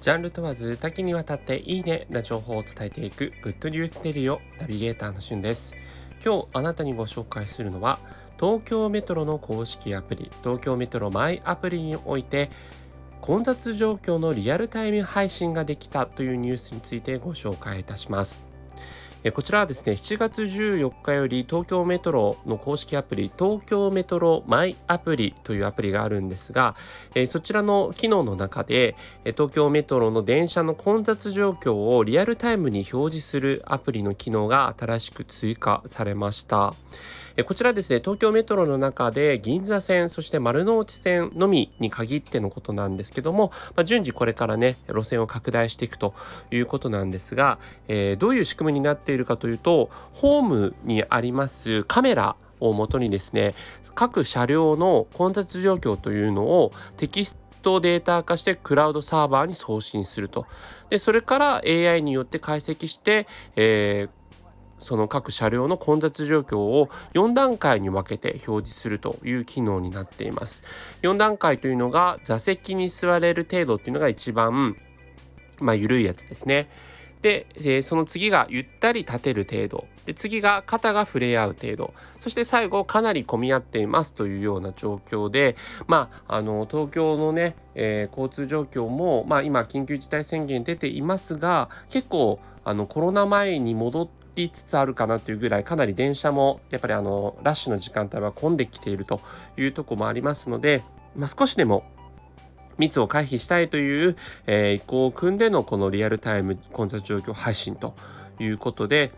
ジャンル問わず多岐にわたっていいねな情報を伝えていくグッドニュースデリオナビゲーターのしゅんです。今日あなたにご紹介するのは東京メトロの公式アプリ東京メトロマイアプリにおいて混雑状況のリアルタイム配信ができたというニュースについてご紹介いたします。こちらはですね7月14日より東京メトロの公式アプリ東京メトロマイアプリというアプリがあるんですがそちらの機能の中で東京メトロの電車の混雑状況をリアルタイムに表示するアプリの機能が新しく追加されました。こちらですね東京メトロの中で銀座線そして丸の内線のみに限ってのことなんですけども、まあ、順次これからね路線を拡大していくということなんですが、えー、どういう仕組みになっているかというとホームにありますカメラをもとにですね各車両の混雑状況というのをテキストデータ化してクラウドサーバーに送信すると。でそれから AI によって解析して、えーその各車両の混雑状況を4段階に分けて表示するという機能になっています。4段階というのが座席に座れる程度っていうのが一番まあ緩いやつですね。で、えー、その次がゆったり立てる程度で次が肩が触れ合う程度そして最後かなり混み合っていますというような状況でまああの東京のね、えー、交通状況も、まあ、今緊急事態宣言出ていますが結構あのコロナ前に戻ってきつつあるかなというぐらいかなり電車もやっぱりあのラッシュの時間帯は混んできているというとこもありますので、まあ、少しでも密を回避したいという、えー、意向を組んでのこのリアルタイム混雑状況配信ということで、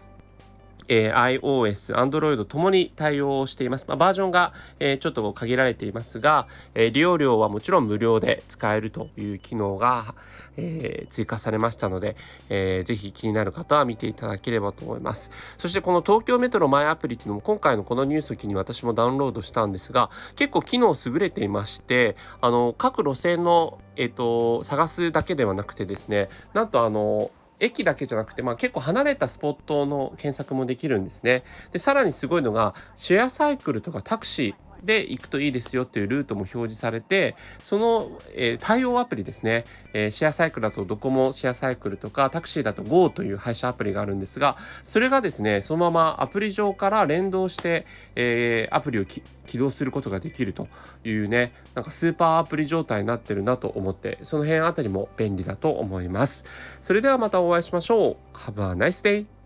えー、iOS、Android ともに対応しています。まあ、バージョンが、えー、ちょっと限られていますが、えー、利用料はもちろん無料で使えるという機能が、え追加されましたので、えー、ぜひ気になる方は見ていただければと思います。そしてこの東京メトロマイアプリっていうのも今回のこのニュースを機に私もダウンロードしたんですが、結構機能優れていまして、あの各路線のえっ、と探すだけではなくてですね、なんとあの駅だけじゃなくて、まあ、結構離れたスポットの検索もできるんですね。でさらにすごいのがシェアサイクルとかタクシーで行くといいですよっていうルートも表示されてその、えー、対応アプリですね、えー、シェアサイクルだとドコモシェアサイクルとかタクシーだと GO という配車アプリがあるんですがそれがですねそのままアプリ上から連動して、えー、アプリを起動することができるというねなんかスーパーアプリ状態になってるなと思ってその辺あたりも便利だと思います。それではまたお会いしましょう。Have a nice day!